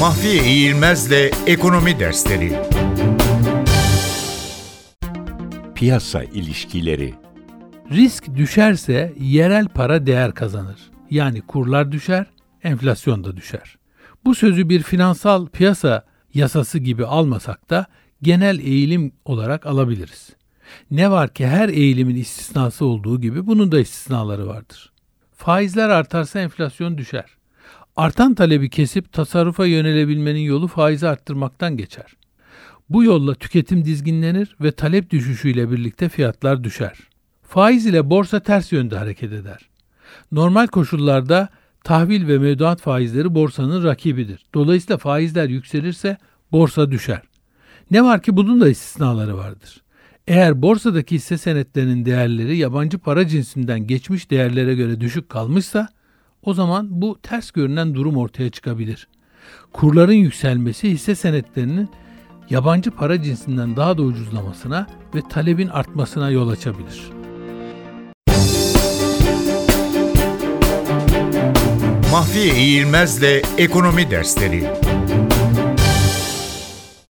Mahfiye İğilmez'le Ekonomi Dersleri Piyasa ilişkileri Risk düşerse yerel para değer kazanır. Yani kurlar düşer, enflasyon da düşer. Bu sözü bir finansal piyasa yasası gibi almasak da genel eğilim olarak alabiliriz. Ne var ki her eğilimin istisnası olduğu gibi bunun da istisnaları vardır. Faizler artarsa enflasyon düşer. Artan talebi kesip tasarrufa yönelebilmenin yolu faizi arttırmaktan geçer. Bu yolla tüketim dizginlenir ve talep düşüşüyle birlikte fiyatlar düşer. Faiz ile borsa ters yönde hareket eder. Normal koşullarda tahvil ve mevduat faizleri borsanın rakibidir. Dolayısıyla faizler yükselirse borsa düşer. Ne var ki bunun da istisnaları vardır. Eğer borsadaki hisse senetlerinin değerleri yabancı para cinsinden geçmiş değerlere göre düşük kalmışsa o zaman bu ters görünen durum ortaya çıkabilir. Kurların yükselmesi hisse senetlerinin yabancı para cinsinden daha da ucuzlamasına ve talebin artmasına yol açabilir. Mahfiye İğilmez'le Ekonomi Dersleri